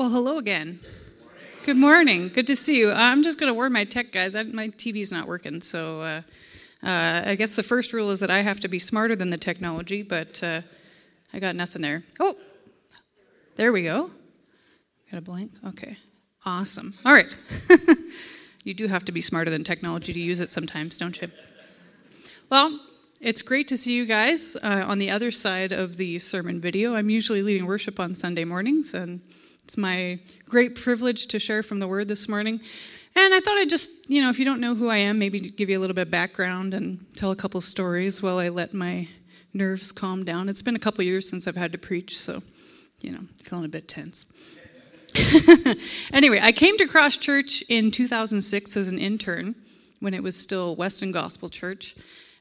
Well, hello again. Good morning. Good to see you. I'm just going to warn my tech guys. I, my TV's not working, so uh, uh, I guess the first rule is that I have to be smarter than the technology, but uh, I got nothing there. Oh, there we go. Got a blank? Okay. Awesome. All right. you do have to be smarter than technology to use it sometimes, don't you? Well, it's great to see you guys uh, on the other side of the sermon video. I'm usually leading worship on Sunday mornings, and it's my great privilege to share from the Word this morning. And I thought I'd just, you know, if you don't know who I am, maybe give you a little bit of background and tell a couple stories while I let my nerves calm down. It's been a couple years since I've had to preach, so, you know, feeling a bit tense. anyway, I came to Cross Church in 2006 as an intern when it was still Weston Gospel Church.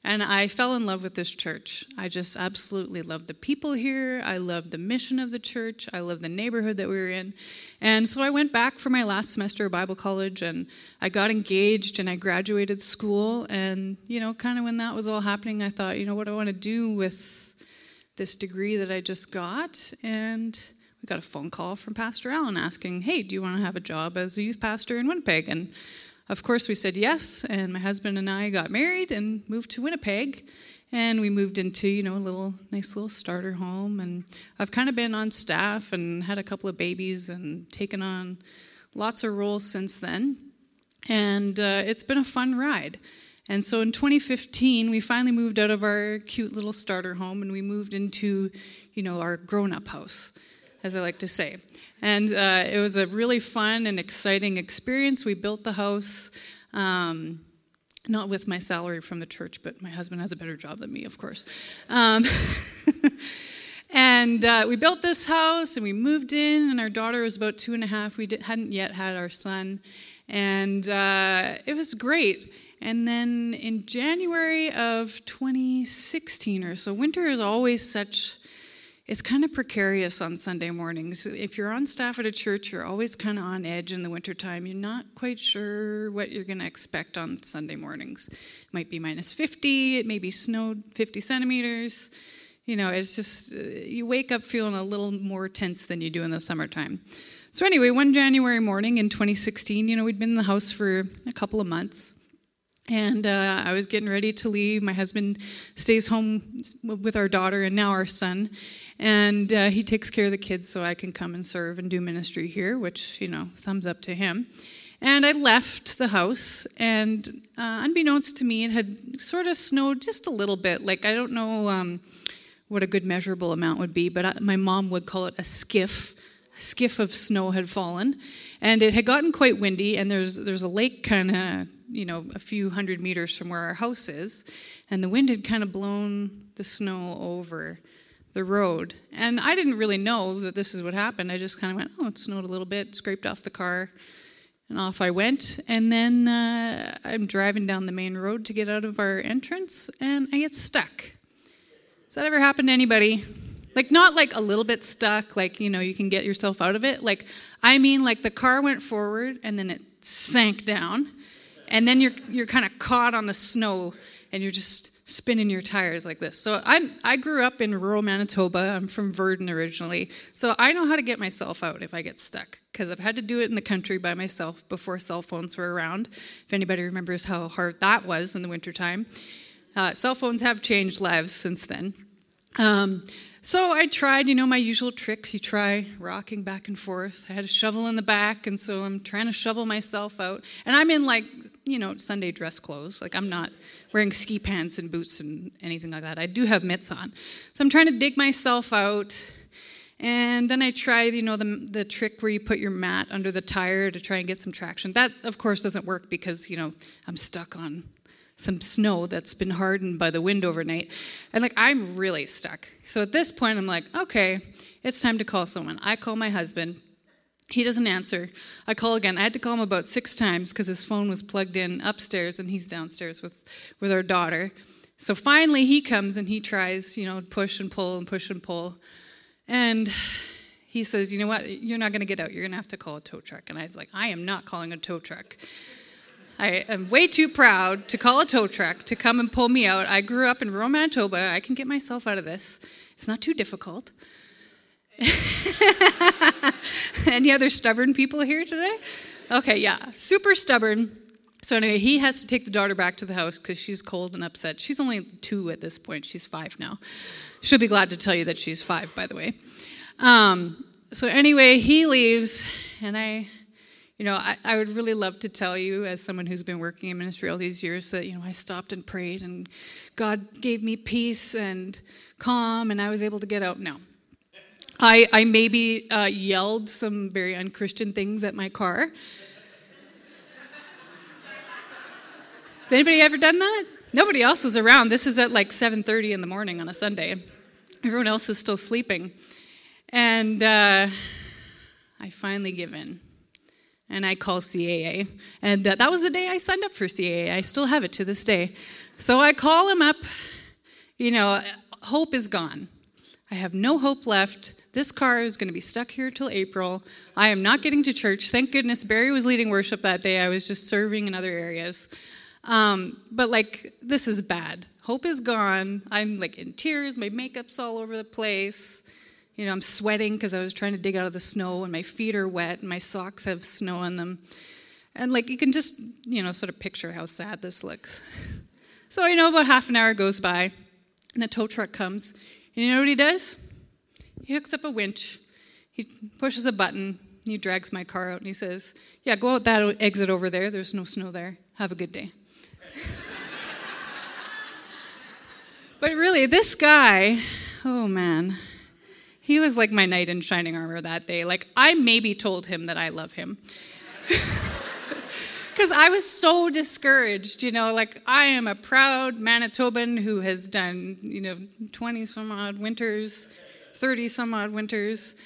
And I fell in love with this church. I just absolutely love the people here. I love the mission of the church. I love the neighborhood that we were in. And so I went back for my last semester of Bible college and I got engaged and I graduated school. And, you know, kind of when that was all happening, I thought, you know, what do I want to do with this degree that I just got? And we got a phone call from Pastor Allen asking, hey, do you want to have a job as a youth pastor in Winnipeg? And of course, we said yes, and my husband and I got married and moved to Winnipeg. And we moved into, you know, a little nice little starter home. And I've kind of been on staff and had a couple of babies and taken on lots of roles since then. And uh, it's been a fun ride. And so in 2015, we finally moved out of our cute little starter home and we moved into, you know, our grown up house, as I like to say. And uh, it was a really fun and exciting experience. We built the house, um, not with my salary from the church, but my husband has a better job than me, of course. Um, and uh, we built this house and we moved in, and our daughter was about two and a half. We did, hadn't yet had our son. And uh, it was great. And then in January of 2016 or so, winter is always such it's kind of precarious on Sunday mornings. If you're on staff at a church, you're always kind of on edge in the wintertime. You're not quite sure what you're going to expect on Sunday mornings. It might be minus 50, it may be snowed 50 centimeters. You know, it's just, uh, you wake up feeling a little more tense than you do in the summertime. So, anyway, one January morning in 2016, you know, we'd been in the house for a couple of months. And uh, I was getting ready to leave. My husband stays home with our daughter and now our son. And uh, he takes care of the kids so I can come and serve and do ministry here, which, you know, thumbs up to him. And I left the house, and uh, unbeknownst to me, it had sort of snowed just a little bit. Like, I don't know um, what a good measurable amount would be, but I, my mom would call it a skiff. A skiff of snow had fallen, and it had gotten quite windy, and there's, there's a lake kind of you know, a few hundred meters from where our house is, and the wind had kind of blown the snow over the road. And I didn't really know that this is what happened. I just kind of went, oh, it snowed a little bit, scraped off the car, and off I went. And then uh, I'm driving down the main road to get out of our entrance, and I get stuck. Has that ever happened to anybody? Like, not like a little bit stuck, like, you know, you can get yourself out of it. Like, I mean, like the car went forward and then it sank down and then you're you're kind of caught on the snow and you're just spinning your tires like this. So I'm I grew up in rural Manitoba. I'm from Virden originally. So I know how to get myself out if I get stuck because I've had to do it in the country by myself before cell phones were around. If anybody remembers how hard that was in the wintertime. Uh, cell phones have changed lives since then. Um, so I tried, you know, my usual tricks. You try rocking back and forth. I had a shovel in the back, and so I'm trying to shovel myself out. And I'm in like, you know, Sunday dress clothes. Like I'm not wearing ski pants and boots and anything like that. I do have mitts on. So I'm trying to dig myself out. And then I tried, you know, the, the trick where you put your mat under the tire to try and get some traction. That, of course, doesn't work because, you know, I'm stuck on some snow that's been hardened by the wind overnight. And like, I'm really stuck. So at this point, I'm like, okay, it's time to call someone. I call my husband. He doesn't answer. I call again. I had to call him about six times because his phone was plugged in upstairs and he's downstairs with, with our daughter. So finally, he comes and he tries, you know, push and pull and push and pull. And he says, You know what? You're not going to get out. You're going to have to call a tow truck. And I was like, I am not calling a tow truck. I am way too proud to call a tow truck to come and pull me out. I grew up in rural Manitoba. I can get myself out of this. It's not too difficult. Any other stubborn people here today? Okay, yeah, super stubborn. So anyway, he has to take the daughter back to the house because she's cold and upset. She's only two at this point. She's five now. She'll be glad to tell you that she's five, by the way. Um, so anyway, he leaves, and I, you know, I, I would really love to tell you, as someone who's been working in ministry all these years, that you know I stopped and prayed, and God gave me peace and calm, and I was able to get out. No, I, I maybe uh, yelled some very unchristian things at my car. Has anybody ever done that? Nobody else was around. This is at like 7:30 in the morning on a Sunday. Everyone else is still sleeping. And uh, I finally give in. And I call CAA. And that, that was the day I signed up for CAA. I still have it to this day. So I call him up. You know, hope is gone. I have no hope left. This car is going to be stuck here till April. I am not getting to church. Thank goodness Barry was leading worship that day. I was just serving in other areas. Um, but like, this is bad. Hope is gone. I'm like in tears. My makeup's all over the place. You know, I'm sweating because I was trying to dig out of the snow, and my feet are wet, and my socks have snow on them. And like, you can just, you know, sort of picture how sad this looks. So I know about half an hour goes by, and the tow truck comes. And you know what he does? He hooks up a winch, he pushes a button, he drags my car out, and he says, Yeah, go out that exit over there. There's no snow there. Have a good day. but really, this guy, oh man, he was like my knight in shining armor that day. Like, I maybe told him that I love him. Because I was so discouraged, you know, like I am a proud Manitoban who has done, you know, 20 some odd winters, 30 some odd winters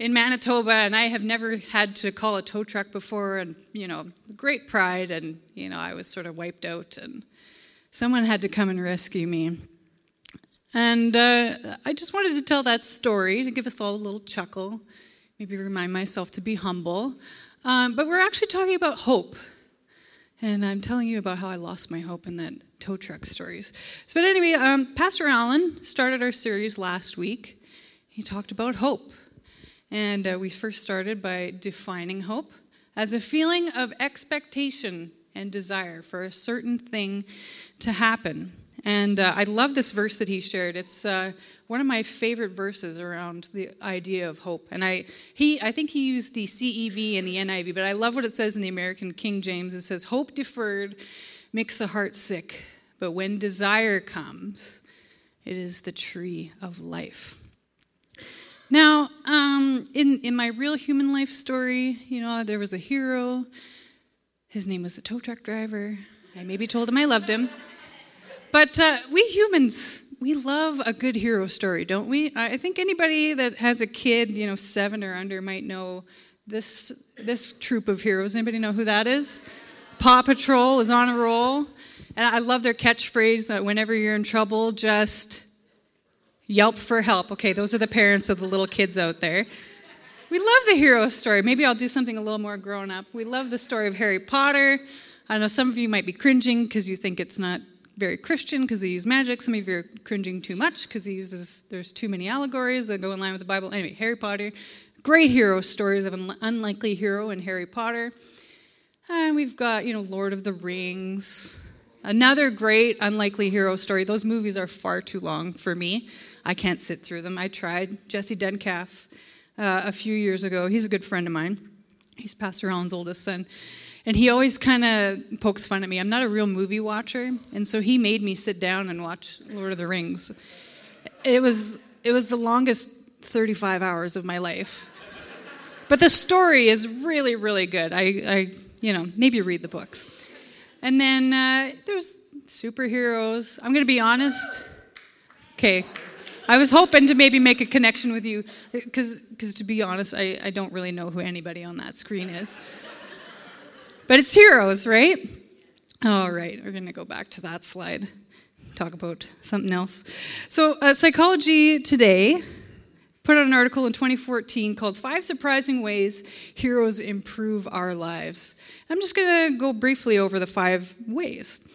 in Manitoba, and I have never had to call a tow truck before, and you know, great pride, and you know, I was sort of wiped out, and someone had to come and rescue me. And uh, I just wanted to tell that story to give us all a little chuckle, maybe remind myself to be humble. Um, but we're actually talking about hope. And I'm telling you about how I lost my hope in that tow truck stories. So, but anyway, um, Pastor Allen started our series last week. He talked about hope. And uh, we first started by defining hope as a feeling of expectation and desire for a certain thing to happen. And uh, I love this verse that he shared. It's uh, one of my favorite verses around the idea of hope. And I, he, I think he used the CEV and the NIV, but I love what it says in the American King James. It says, Hope deferred makes the heart sick, but when desire comes, it is the tree of life. Now, um, in, in my real human life story, you know, there was a hero. His name was a tow truck driver. I maybe told him I loved him. But uh, we humans, we love a good hero story, don't we? I think anybody that has a kid, you know, seven or under, might know this this troop of heroes. Anybody know who that is? Paw Patrol is on a roll, and I love their catchphrase: that "Whenever you're in trouble, just Yelp for help. Okay, those are the parents of the little kids out there. We love the hero story. Maybe I'll do something a little more grown up. We love the story of Harry Potter. I know some of you might be cringing because you think it's not very Christian because they use magic. Some of you are cringing too much because he uses there's too many allegories that go in line with the Bible. Anyway, Harry Potter, great hero stories of an unlikely hero in Harry Potter. And we've got, you know, Lord of the Rings. Another great unlikely hero story. Those movies are far too long for me. I can't sit through them. I tried. Jesse Duncalf uh, a few years ago, he's a good friend of mine. He's Pastor Allen's oldest son. And he always kind of pokes fun at me. I'm not a real movie watcher, and so he made me sit down and watch Lord of the Rings. It was it was the longest 35 hours of my life. But the story is really, really good. I, I you know, maybe read the books. And then uh, there's superheroes. I'm going to be honest. Okay, I was hoping to maybe make a connection with you, because to be honest, I, I don't really know who anybody on that screen is. But it's heroes, right? All right, we're going to go back to that slide, talk about something else. So, uh, Psychology Today put out an article in 2014 called Five Surprising Ways Heroes Improve Our Lives. I'm just going to go briefly over the five ways.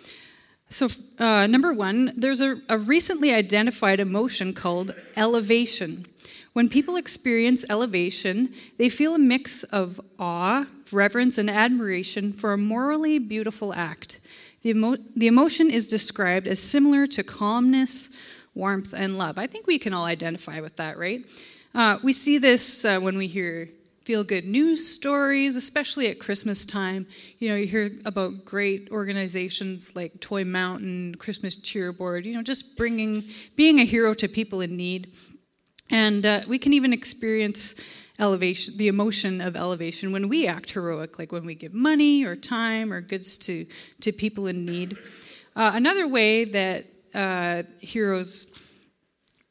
So, uh, number one, there's a, a recently identified emotion called elevation, When people experience elevation, they feel a mix of awe, reverence, and admiration for a morally beautiful act. The, emo- the emotion is described as similar to calmness, warmth, and love. I think we can all identify with that, right? Uh, we see this uh, when we hear feel good news stories, especially at Christmas time. You know, you hear about great organizations like Toy Mountain, Christmas Cheerboard, you know, just bringing, being a hero to people in need. And uh, we can even experience elevation, the emotion of elevation when we act heroic, like when we give money or time or goods to, to people in need. Uh, another way that uh, heroes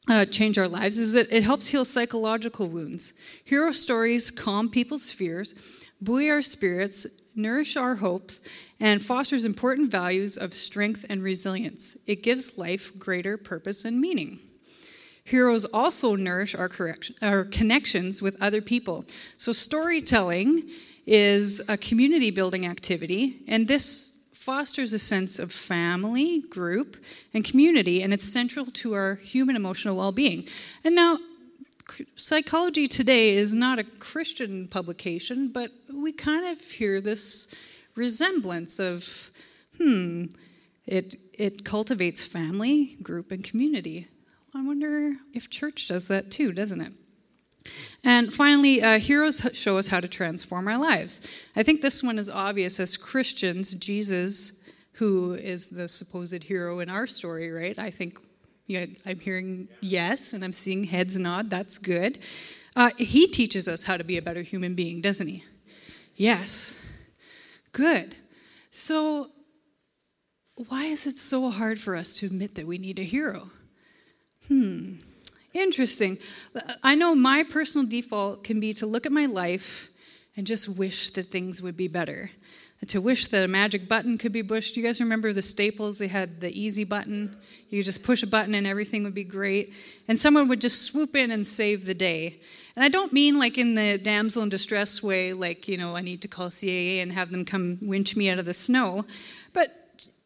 uh, change our lives is that it helps heal psychological wounds. Hero stories calm people's fears, buoy our spirits, nourish our hopes, and fosters important values of strength and resilience. It gives life greater purpose and meaning. Heroes also nourish our, our connections with other people. So, storytelling is a community building activity, and this fosters a sense of family, group, and community, and it's central to our human emotional well being. And now, Psychology Today is not a Christian publication, but we kind of hear this resemblance of, hmm, it, it cultivates family, group, and community. I wonder if church does that too, doesn't it? And finally, uh, heroes show us how to transform our lives. I think this one is obvious as Christians. Jesus, who is the supposed hero in our story, right? I think yeah, I'm hearing yes, and I'm seeing heads nod. That's good. Uh, he teaches us how to be a better human being, doesn't he? Yes. Good. So, why is it so hard for us to admit that we need a hero? Hmm. Interesting. I know my personal default can be to look at my life and just wish that things would be better. To wish that a magic button could be pushed. You guys remember the Staples? They had the easy button. You just push a button and everything would be great. And someone would just swoop in and save the day. And I don't mean like in the damsel in distress way, like, you know, I need to call CAA and have them come winch me out of the snow.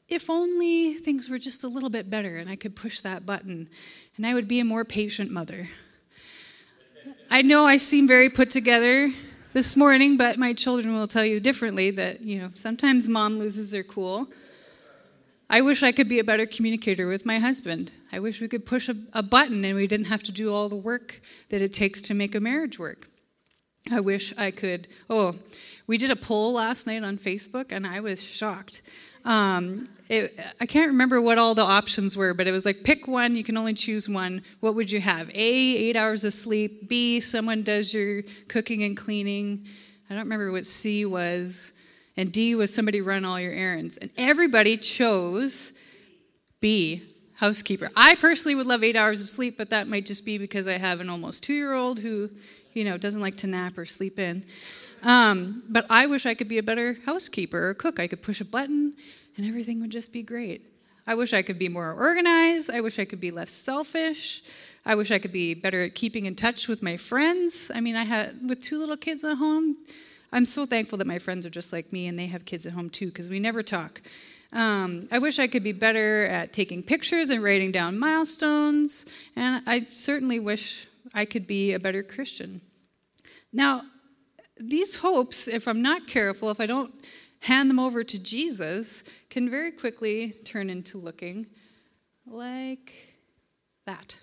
If only things were just a little bit better and I could push that button and I would be a more patient mother. I know I seem very put together this morning, but my children will tell you differently that, you know, sometimes mom loses her cool. I wish I could be a better communicator with my husband. I wish we could push a, a, button and we didn't have to do all the work that it takes to make a marriage work. I wish I could. Oh, we did a poll last night on Facebook and I was shocked. Um, it, I can't remember what all the options were, but it was like pick one, you can only choose one. What would you have? A, eight hours of sleep. B, someone does your cooking and cleaning. I don't remember what C was. And D was somebody run all your errands. And everybody chose B, housekeeper. I personally would love eight hours of sleep, but that might just be because I have an almost two year old who, you know, doesn't like to nap or sleep in. Um, but I wish I could be a better housekeeper or cook. I could push a button and everything would just be great. I wish I could be more organized. I wish I could be less selfish. I wish I could be better at keeping in touch with my friends. I mean, I had with two little kids at home. I'm so thankful that my friends are just like me and they have kids at home too because we never talk. Um, I wish I could be better at taking pictures and writing down milestones, and I certainly wish I could be a better Christian. Now, these hopes, if I'm not careful, if I don't hand them over to Jesus, can very quickly turn into looking like that.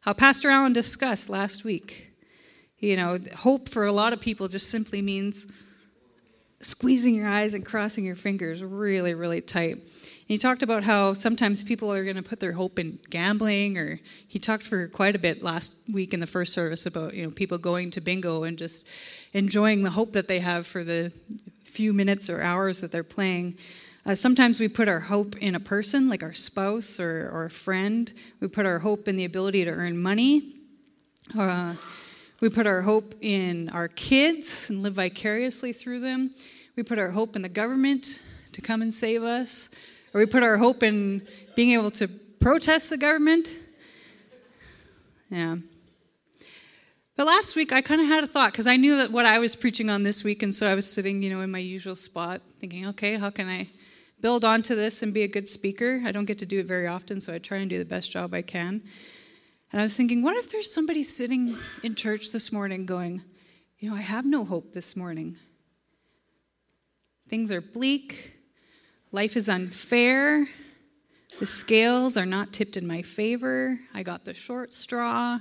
How Pastor Allen discussed last week. You know, hope for a lot of people just simply means squeezing your eyes and crossing your fingers really, really tight. And he talked about how sometimes people are going to put their hope in gambling, or he talked for quite a bit last week in the first service about you know people going to bingo and just enjoying the hope that they have for the few minutes or hours that they're playing. Uh, sometimes we put our hope in a person, like our spouse or, or a friend. We put our hope in the ability to earn money. Uh, we put our hope in our kids and live vicariously through them. We put our hope in the government to come and save us. Or we put our hope in being able to protest the government. Yeah. But last week I kind of had a thought because I knew that what I was preaching on this week, and so I was sitting, you know, in my usual spot, thinking, okay, how can I build onto this and be a good speaker? I don't get to do it very often, so I try and do the best job I can. And I was thinking, what if there's somebody sitting in church this morning going, you know, I have no hope this morning. Things are bleak. Life is unfair. The scales are not tipped in my favor. I got the short straw.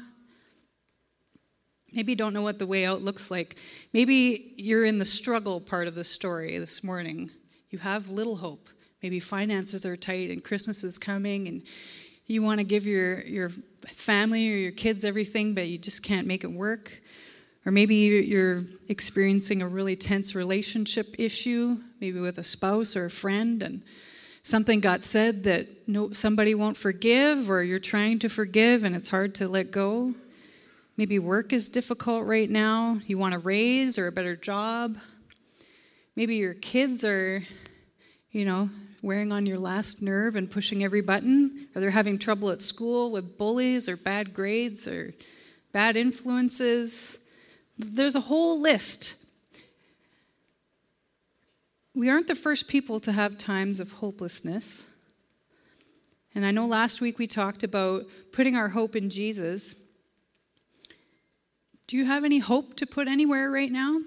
Maybe you don't know what the way out looks like. Maybe you're in the struggle part of the story this morning. You have little hope. Maybe finances are tight and Christmas is coming and you want to give your, your family or your kids everything, but you just can't make it work. Or maybe you're experiencing a really tense relationship issue, maybe with a spouse or a friend, and something got said that no, somebody won't forgive, or you're trying to forgive and it's hard to let go. Maybe work is difficult right now. You want a raise or a better job. Maybe your kids are, you know, wearing on your last nerve and pushing every button, or they're having trouble at school with bullies or bad grades or bad influences. There's a whole list. We aren't the first people to have times of hopelessness. And I know last week we talked about putting our hope in Jesus. Do you have any hope to put anywhere right now?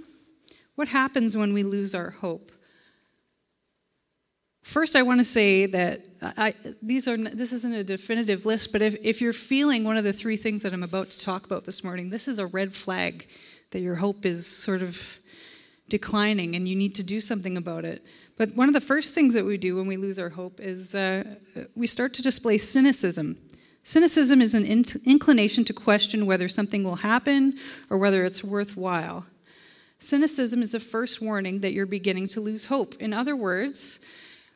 What happens when we lose our hope? First, I want to say that I, these are, this isn't a definitive list, but if, if you're feeling one of the three things that I'm about to talk about this morning, this is a red flag that your hope is sort of declining and you need to do something about it. But one of the first things that we do when we lose our hope is uh, we start to display cynicism. Cynicism is an in- inclination to question whether something will happen or whether it's worthwhile. Cynicism is the first warning that you're beginning to lose hope. In other words,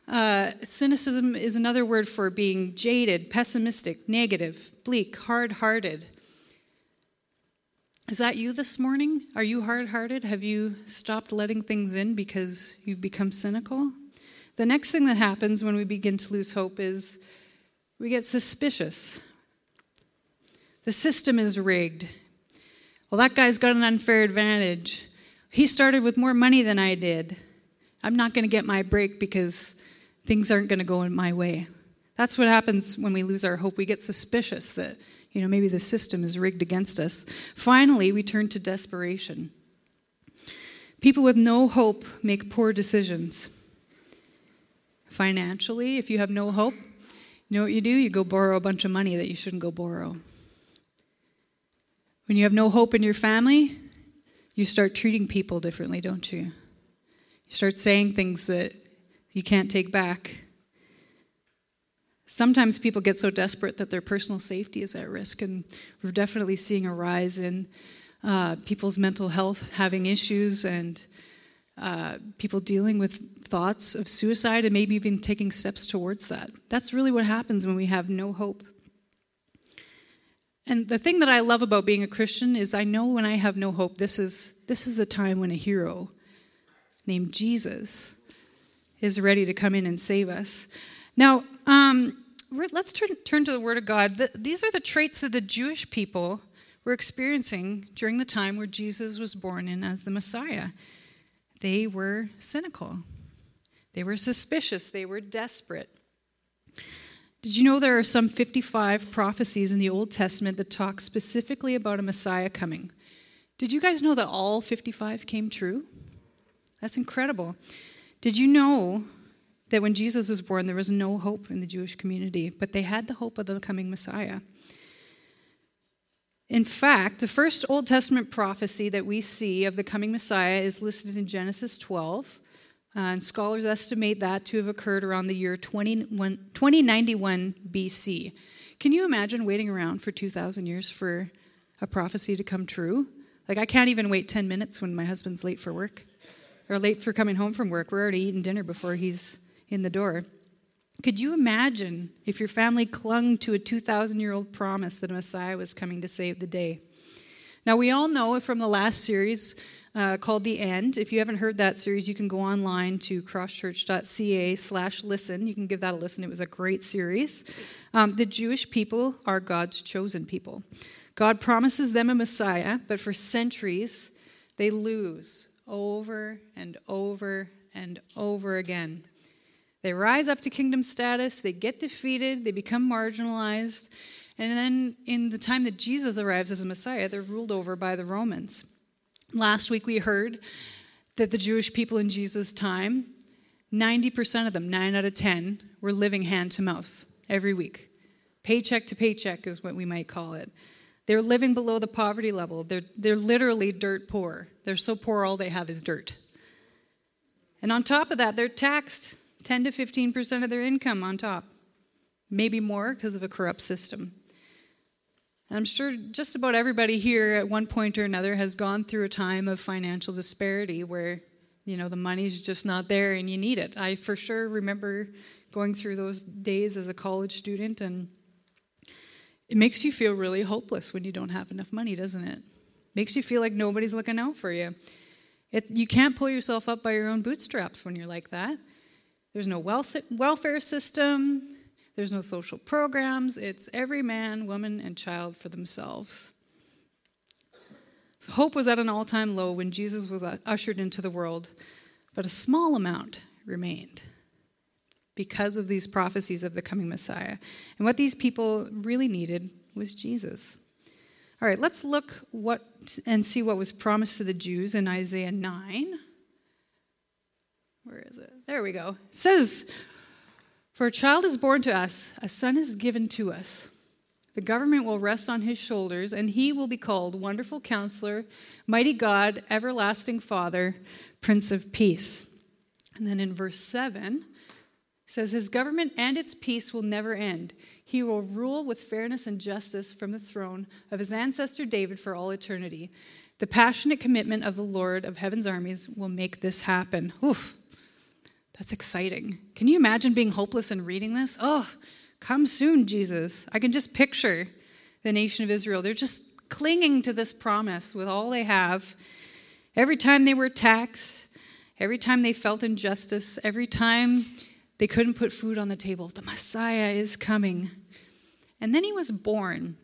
uh, cynicism is another word for being jaded, pessimistic, negative, bleak, hard hearted. Is that you this morning? Are you hard hearted? Have you stopped letting things in because you've become cynical? The next thing that happens when we begin to lose hope is we get suspicious. The system is rigged. Well, that guy's got an unfair advantage. He started with more money than I did. I'm not going to get my break because things aren't going to go in my way. That's what happens when we lose our hope. We get suspicious that you know, maybe the system is rigged against us. Finally, we turn to desperation. People with no hope make poor decisions. Financially, if you have no hope, you know what you do? You go borrow a bunch of money that you shouldn't go borrow. When you have no hope in your family, you start treating people differently, don't you? You start saying things that you can't take back. Sometimes people get so desperate that their personal safety is at risk, and we're definitely seeing a rise in uh, people's mental health having issues and uh, people dealing with thoughts of suicide and maybe even taking steps towards that. That's really what happens when we have no hope. And the thing that I love about being a Christian is I know when I have no hope, this is, this is the time when a hero named Jesus is ready to come in and save us. Now, um, let's turn, turn to the Word of God. The, these are the traits that the Jewish people were experiencing during the time where Jesus was born in as the Messiah. They were cynical, they were suspicious, they were desperate. Did you know there are some 55 prophecies in the Old Testament that talk specifically about a Messiah coming? Did you guys know that all 55 came true? That's incredible. Did you know that when Jesus was born, there was no hope in the Jewish community, but they had the hope of the coming Messiah. In fact, the first Old Testament prophecy that we see of the coming Messiah is listed in Genesis 12, uh, and scholars estimate that to have occurred around the year 2091 BC. Can you imagine waiting around for 2,000 years for a prophecy to come true? Like, I can't even wait 10 minutes when my husband's late for work or late for coming home from work. We're already eating dinner before he's in the door. Could you imagine if your family clung to a 2,000 year old promise that a Messiah was coming to save the day? Now, we all know from the last series uh, called The End. If you haven't heard that series, you can go online to crosschurch.ca slash listen. You can give that a listen. It was a great series. Um, the Jewish people are God's chosen people. God promises them a Messiah, but for centuries, they lose over and over and over again. They rise up to kingdom status, they get defeated, they become marginalized, And then in the time that Jesus arrives as a Messiah, they're ruled over by the Romans. Last week we heard that the Jewish people in Jesus' time, 90% of them, 9 out of 10, were living hand to mouth every week. Paycheck to paycheck is what we might call it. They're living below the poverty level. They're, they're literally dirt poor. They're so poor, all they have is dirt. And on top of that, they're taxed 10 to 15% of their income on top, maybe more because of a corrupt system. And I'm sure just about everybody here at one point or another has gone through a time of financial disparity where, you know, the money's just not there and you need it. I for sure remember going through those days as a college student and it makes you feel really hopeless when you don't have enough money, doesn't it? Makes you feel like nobody's looking out for you. It's, you can't pull yourself up by your own bootstraps when you're like that. There's no welfare system, there's no social programs. It's every man, woman, and child for themselves. So hope was at an all time low when Jesus was uh, ushered into the world, but a small amount remained because of these prophecies of the coming Messiah. And what these people really needed was Jesus. All right, let's look what and see what was promised to the Jews in Isaiah 9. Where is it? There we go. It says, For a child is born to us, a son is given to us. The government will rest on his shoulders, and he will be called Wonderful Counselor, Mighty God, Everlasting Father, Prince of Peace. And then in verse 7, says his government and its peace will never end. He will rule with fairness and justice from the throne of his ancestor David for all eternity. The passionate commitment of the Lord of heaven's armies will make this happen. Oof, that's exciting. Can you imagine being hopeless and reading this? Oh, come soon, Jesus. I can just picture the nation of Israel. They're just clinging to this promise with all they have. Every time they were taxed, every time they felt injustice, every time they couldn't put food on the table. The Messiah is coming. And then he was born.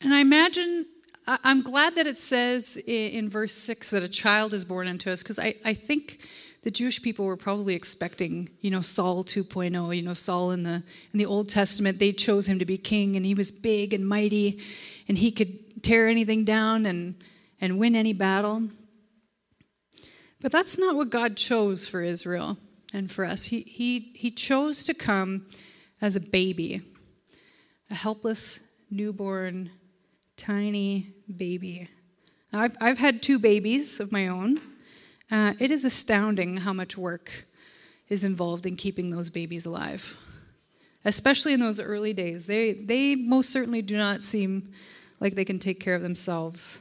And I imagine, I'm glad that it says in verse 6 that a child is born unto us, because I, I think the Jewish people were probably expecting, you know, Saul 2.0, you know, Saul in the in the Old Testament, they chose him to be king and he was big and mighty and he could tear anything down and and win any battle. But that's not what God chose for Israel and for us. He, he, he chose to come as a baby, a helpless, newborn, tiny baby. I've, I've had two babies of my own. Uh, it is astounding how much work is involved in keeping those babies alive, especially in those early days. They, they most certainly do not seem like they can take care of themselves.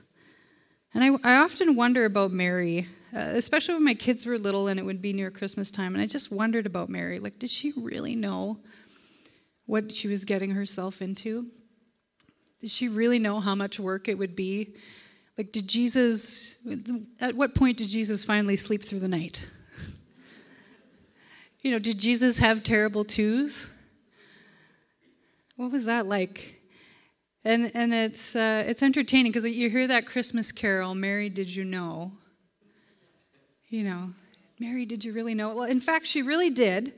And I, I often wonder about Mary uh, especially when my kids were little and it would be near Christmas time. And I just wondered about Mary. Like, did she really know what she was getting herself into? Did she really know how much work it would be? Like, did Jesus, at what point did Jesus finally sleep through the night? you know, did Jesus have terrible twos? What was that like? And, and it's, uh, it's entertaining because you hear that Christmas carol, Mary, did you know? you know, Mary, did you really know? Well, in fact, she really did.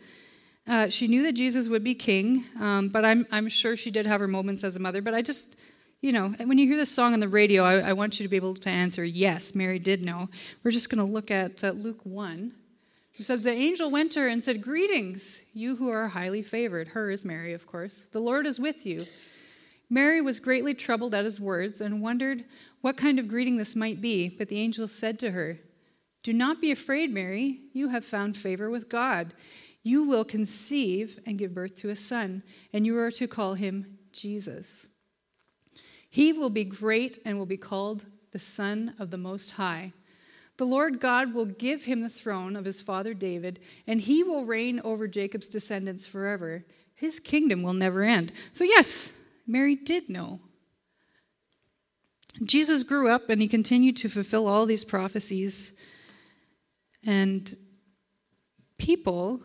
Uh, she knew that Jesus would be king, um, but I'm, I'm sure she did have her moments as a mother. But I just, you know, when you hear this song on the radio, I, I want you to be able to answer, yes, Mary did know. We're just going to look at uh, Luke 1. He said, The angel went to her and said, Greetings, you who are highly favored. Her is Mary, of course. The Lord is with you. Mary was greatly troubled at his words and wondered what kind of greeting this might be. But the angel said to her, do not be afraid, Mary. You have found favor with God. You will conceive and give birth to a son, and you are to call him Jesus. He will be great and will be called the Son of the Most High. The Lord God will give him the throne of his father David, and he will reign over Jacob's descendants forever. His kingdom will never end. So, yes, Mary did know. Jesus grew up and he continued to fulfill all these prophecies and people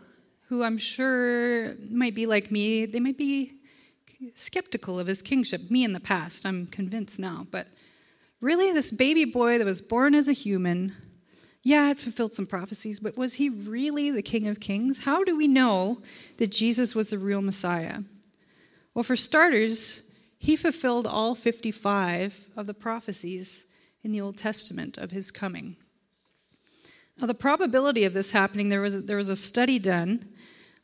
who I'm sure might be like me, they might be skeptical of his kingship. Me in the past, I'm convinced now. But really, this baby boy that was born as a human, yeah, it fulfilled some prophecies, but was he really the King of Kings? How do we know that Jesus was the real Messiah? Well, for starters, he fulfilled all 55 of the prophecies in the Old Testament of his coming. Now, the probability of this happening, there was, there was a study done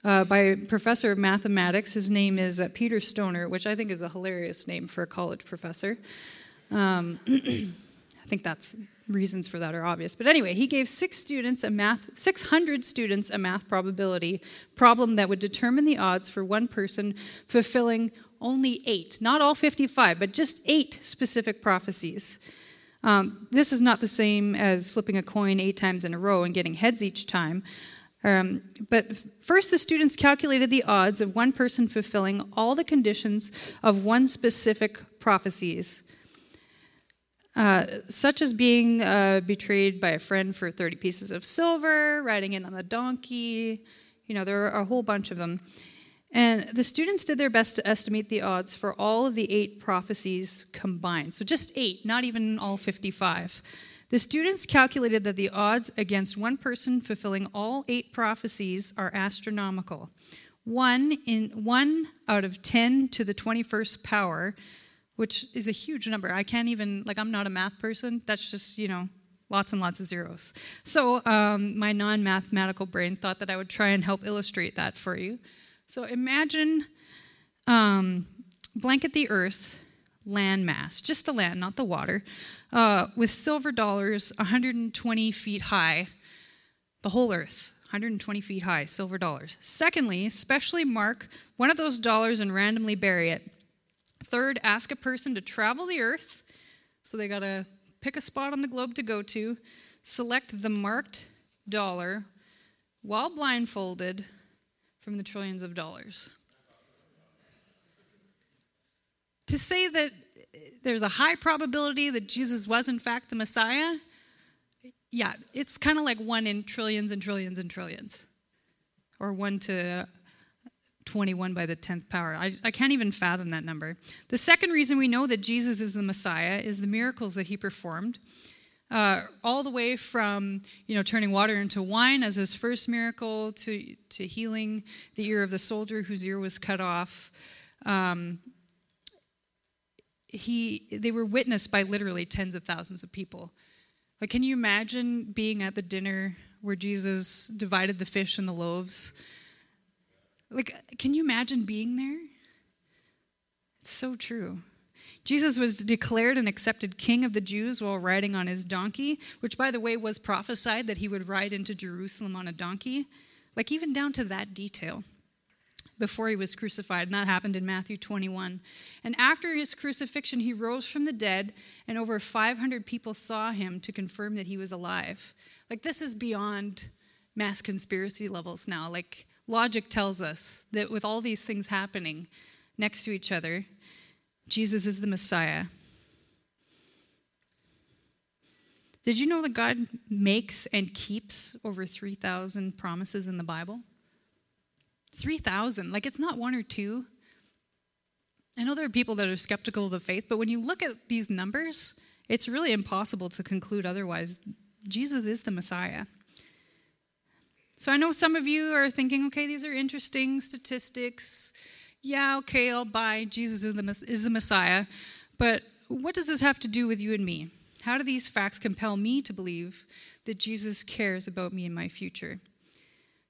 uh, by a professor of mathematics. His name is uh, Peter Stoner, which I think is a hilarious name for a college professor. Um, I think that's reasons for that are obvious. But anyway, he gave six students a math, 600 students a math probability problem that would determine the odds for one person fulfilling only eight, not all 55, but just eight specific prophecies. Um, this is not the same as flipping a coin eight times in a row and getting heads each time. Um, but first, the students calculated the odds of one person fulfilling all the conditions of one specific prophecies, uh, such as being uh, betrayed by a friend for 30 pieces of silver, riding in on the donkey. You know, there are a whole bunch of them. And the students did their best to estimate the odds for all of the eight prophecies combined. So just eight, not even all 55. The students calculated that the odds against one person fulfilling all eight prophecies are astronomical. One in one out of 10 to the 21st power, which is a huge number. I can't even, like, I'm not a math person. That's just, you know, lots and lots of zeros. So um, my non mathematical brain thought that I would try and help illustrate that for you. So imagine um, blanket the earth land mass, just the land, not the water, uh, with silver dollars 120 feet high, the whole earth. 120 feet high, silver dollars. Secondly, specially mark one of those dollars and randomly bury it. Third, ask a person to travel the earth. So they got to pick a spot on the globe to go to, select the marked dollar while blindfolded, from the trillions of dollars. To say that there's a high probability that Jesus was, in fact, the Messiah, yeah, it's kind of like one in trillions and trillions and trillions, or one to 21 by the 10th power. I, I can't even fathom that number. The second reason we know that Jesus is the Messiah is the miracles that he performed uh, all the way from you know turning water into wine as his first miracle to to healing the ear of the soldier whose ear was cut off. Um, he they were witnessed by literally tens of thousands of people. Like, can you imagine being at the dinner where Jesus divided the fish and the loaves? Like, can you imagine being there? It's so true. Jesus was declared and accepted king of the Jews while riding on his donkey, which, by the way, was prophesied that he would ride into Jerusalem on a donkey, like even down to that detail before he was crucified. And that happened in Matthew 21. And after his crucifixion, he rose from the dead, and over 500 people saw him to confirm that he was alive. Like, this is beyond mass conspiracy levels now. Like, logic tells us that with all these things happening next to each other, Jesus is the Messiah. Did you know that God makes and keeps over 3,000 promises in the Bible? 3,000. Like it's not one or two. I know there are people that are skeptical of the faith, but when you look at these numbers, it's really impossible to conclude otherwise. Jesus is the Messiah. So I know some of you are thinking, okay, these are interesting statistics yeah, okay, I'll buy Jesus is the, is the Messiah, but what does this have to do with you and me? How do these facts compel me to believe that Jesus cares about me and my future?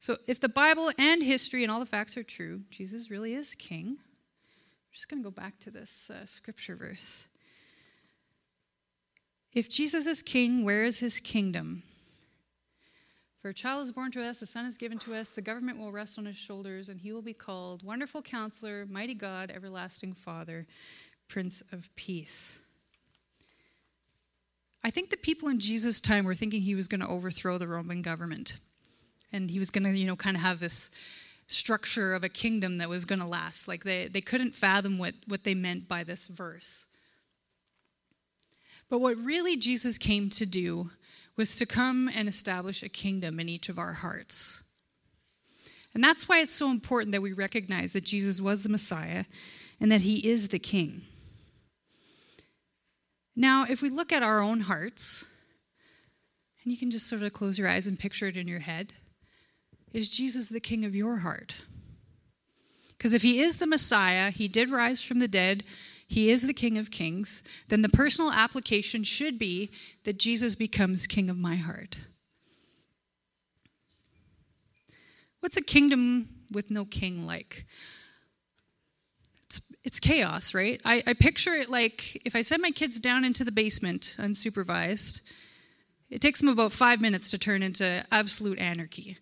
So, if the Bible and history and all the facts are true, Jesus really is king. I'm just going to go back to this uh, scripture verse. If Jesus is king, where is his kingdom? For a child is born to us, a son is given to us, the government will rest on his shoulders, and he will be called Wonderful Counselor, Mighty God, Everlasting Father, Prince of Peace. I think the people in Jesus' time were thinking he was going to overthrow the Roman government. And he was going to, you know, kind of have this structure of a kingdom that was going to last. Like they, they couldn't fathom what, what they meant by this verse. But what really Jesus came to do was to come and establish a kingdom in each of our hearts. And that's why it's so important that we recognize that Jesus was the Messiah and that he is the King. Now, if we look at our own hearts, and you can just sort of close your eyes and picture it in your head, is Jesus the King of your heart? Because if he is the Messiah, he did rise from the dead, he is the King of Kings, then the personal application should be that Jesus becomes King of my heart. What's a kingdom with no king like? It's, it's chaos, right? I, I picture it like if I send my kids down into the basement unsupervised, it takes them about five minutes to turn into absolute anarchy,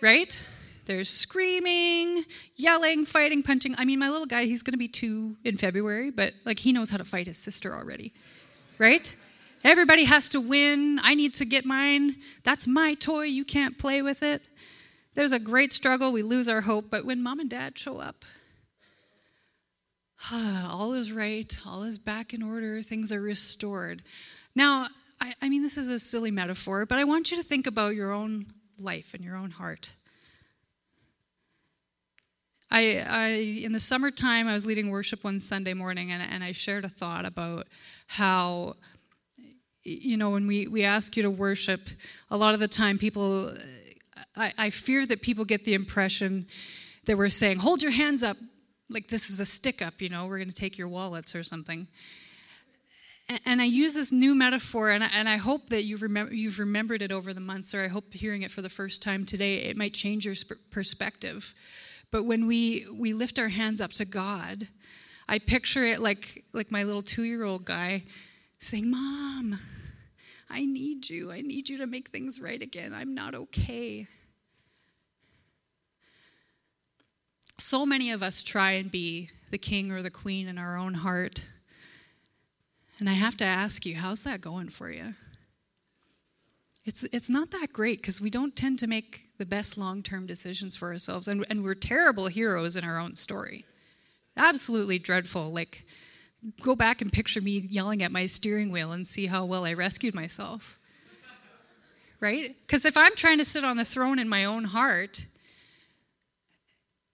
right? There's screaming, yelling, fighting, punching. I mean, my little guy, he's going to be two in February, but like he knows how to fight his sister already, right? Everybody has to win. I need to get mine. That's my toy. You can't play with it. There's a great struggle. We lose our hope. But when mom and dad show up, all is right. All is back in order. Things are restored. Now, I, I mean, this is a silly metaphor, but I want you to think about your own life and your own heart. I, I, in the summertime, I was leading worship one Sunday morning, and, and I shared a thought about how, you know, when we, we ask you to worship, a lot of the time people, I, I fear that people get the impression that we're saying, hold your hands up, like this is a stick up, you know, we're going to take your wallets or something. And I use this new metaphor, and I, and I hope that you've, remem- you've remembered it over the months, or I hope hearing it for the first time today, it might change your sp- perspective. But when we, we lift our hands up to God, I picture it like, like my little two year old guy saying, Mom, I need you. I need you to make things right again. I'm not okay. So many of us try and be the king or the queen in our own heart. And I have to ask you, how's that going for you? It's, it's not that great because we don't tend to make the best long term decisions for ourselves. And, and we're terrible heroes in our own story. Absolutely dreadful. Like, go back and picture me yelling at my steering wheel and see how well I rescued myself. Right? Because if I'm trying to sit on the throne in my own heart,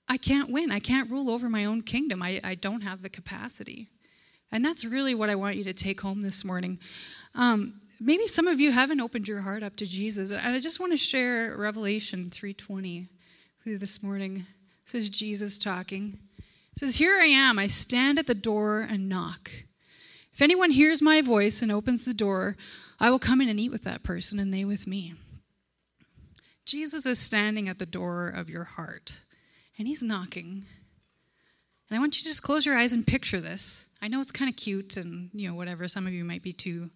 I can't win. I can't rule over my own kingdom. I, I don't have the capacity. And that's really what I want you to take home this morning. Um, maybe some of you haven't opened your heart up to Jesus. And I just want to share Revelation 3:20 with you this morning. It says Jesus talking. It says, Here I am, I stand at the door and knock. If anyone hears my voice and opens the door, I will come in and eat with that person and they with me. Jesus is standing at the door of your heart and he's knocking. And I want you to just close your eyes and picture this. I know it's kind of cute and, you know, whatever. Some of you might be too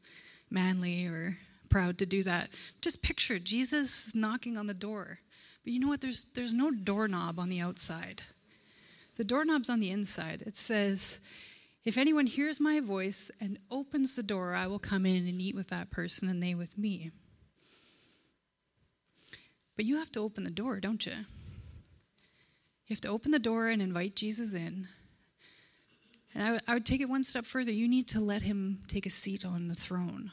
manly or proud to do that. Just picture Jesus knocking on the door. But you know what? There's, there's no doorknob on the outside. The doorknob's on the inside. It says, If anyone hears my voice and opens the door, I will come in and eat with that person and they with me. But you have to open the door, don't you? You have to open the door and invite Jesus in. And I, w- I would take it one step further. You need to let him take a seat on the throne.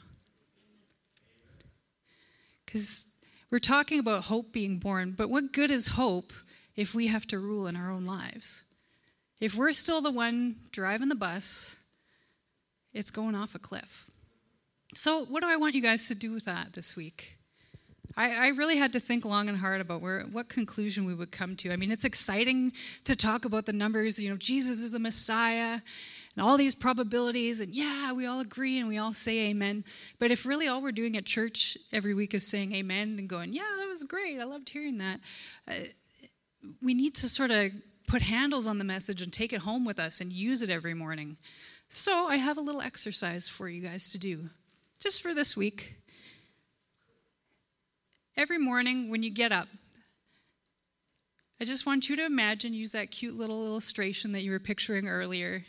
Because we're talking about hope being born, but what good is hope if we have to rule in our own lives? If we're still the one driving the bus, it's going off a cliff. So, what do I want you guys to do with that this week? I, I, really had to think long and hard about where what conclusion we would come to. I mean, it's exciting to talk about the numbers. You know, Jesus is the Messiah, and all these probabilities, and yeah, we all agree and we all say amen. But if really all we're doing at church every week is saying amen and going, yeah, that was great, I loved hearing that, uh, we need to sort of put handles on the message and take it home with us and use it every morning. So I have a little exercise for you guys to do just for this week. Every morning when you get up, I just want you to imagine, use that cute little illustration that you were picturing earlier.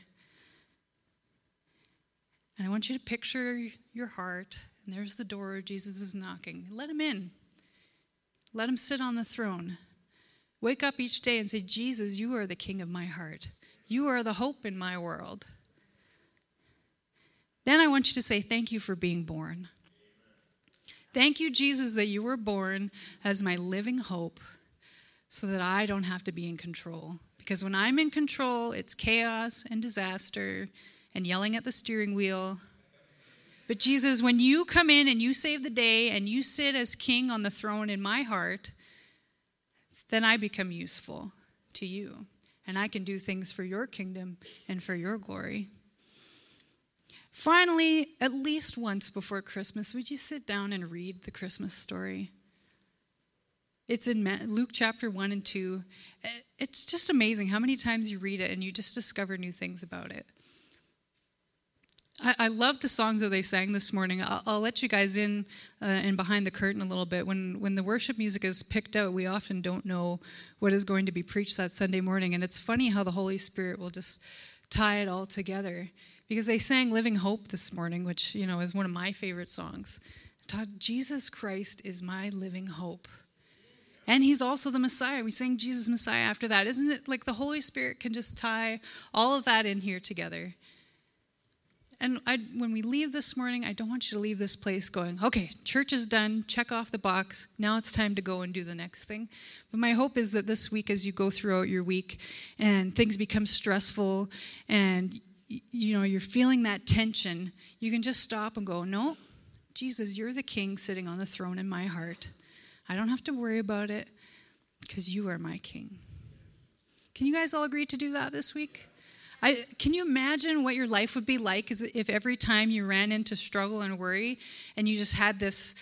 And I want you to picture your heart, and there's the door. Jesus is knocking. Let him in. Let him sit on the throne. Wake up each day and say, Jesus, you are the king of my heart. You are the hope in my world. Then I want you to say, Thank you for being born. Thank you, Jesus, that you were born as my living hope so that I don't have to be in control. Because when I'm in control, it's chaos and disaster and yelling at the steering wheel. But Jesus, when you come in and you save the day and you sit as king on the throne in my heart, then I become useful to you. and I can do things for your kingdom and for your glory. Finally, at least once before Christmas, would you sit down and read the Christmas story? It's in Luke chapter 1 and 2. It's just amazing how many times you read it and you just discover new things about it. I, love the songs that they sang this morning. I'll, I'll let you guys in uh, and behind the curtain a little bit. When when the worship music is picked out, we often don't know what is going to be preached that Sunday morning, and it's funny how the Holy Spirit will just tie it all together. Because they sang "Living Hope" this morning, which you know is one of my favorite songs. Jesus Christ is my living hope. And he's also the Messiah. We sang Jesus Messiah after that. Isn't it like the Holy Spirit can just tie all of that in here together? And I, when we leave this morning, I don't want you to leave this place going, okay, church is done, check off the box. Now it's time to go and do the next thing. But my hope is that this week, as you go throughout your week and things become stressful and you know you're feeling that tension, you can just stop and go, no, Jesus, you're the king sitting on the throne in my heart. I don't have to worry about it because you are my king. Can you guys all agree to do that this week? I, can you imagine what your life would be like if every time you ran into struggle and worry and you just had this,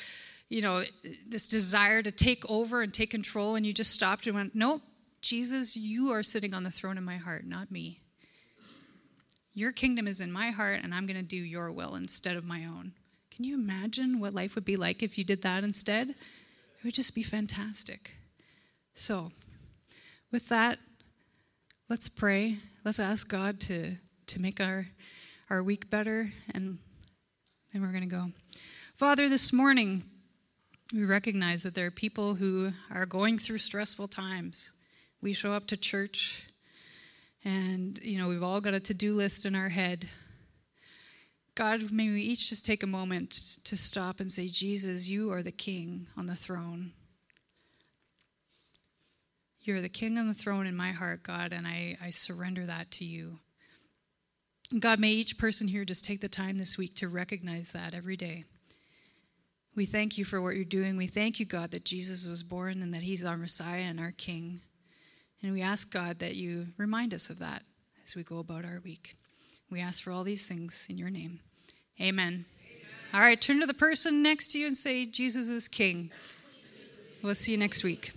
you know, this desire to take over and take control and you just stopped and went, nope, Jesus, you are sitting on the throne in my heart, not me. Your kingdom is in my heart and I'm going to do your will instead of my own. Can you imagine what life would be like if you did that instead? It would just be fantastic. So, with that, let's pray let's ask God to, to make our, our week better, and then we're going to go. Father, this morning, we recognize that there are people who are going through stressful times. We show up to church, and, you know, we've all got a to do list in our head. God, may we each just take a moment to stop and say, Jesus, you are the king on the throne. You're the king on the throne in my heart, God, and I, I surrender that to you. God, may each person here just take the time this week to recognize that every day. We thank you for what you're doing. We thank you, God, that Jesus was born and that he's our Messiah and our King. And we ask, God, that you remind us of that as we go about our week. We ask for all these things in your name. Amen. Amen. All right, turn to the person next to you and say, Jesus is King. We'll see you next week.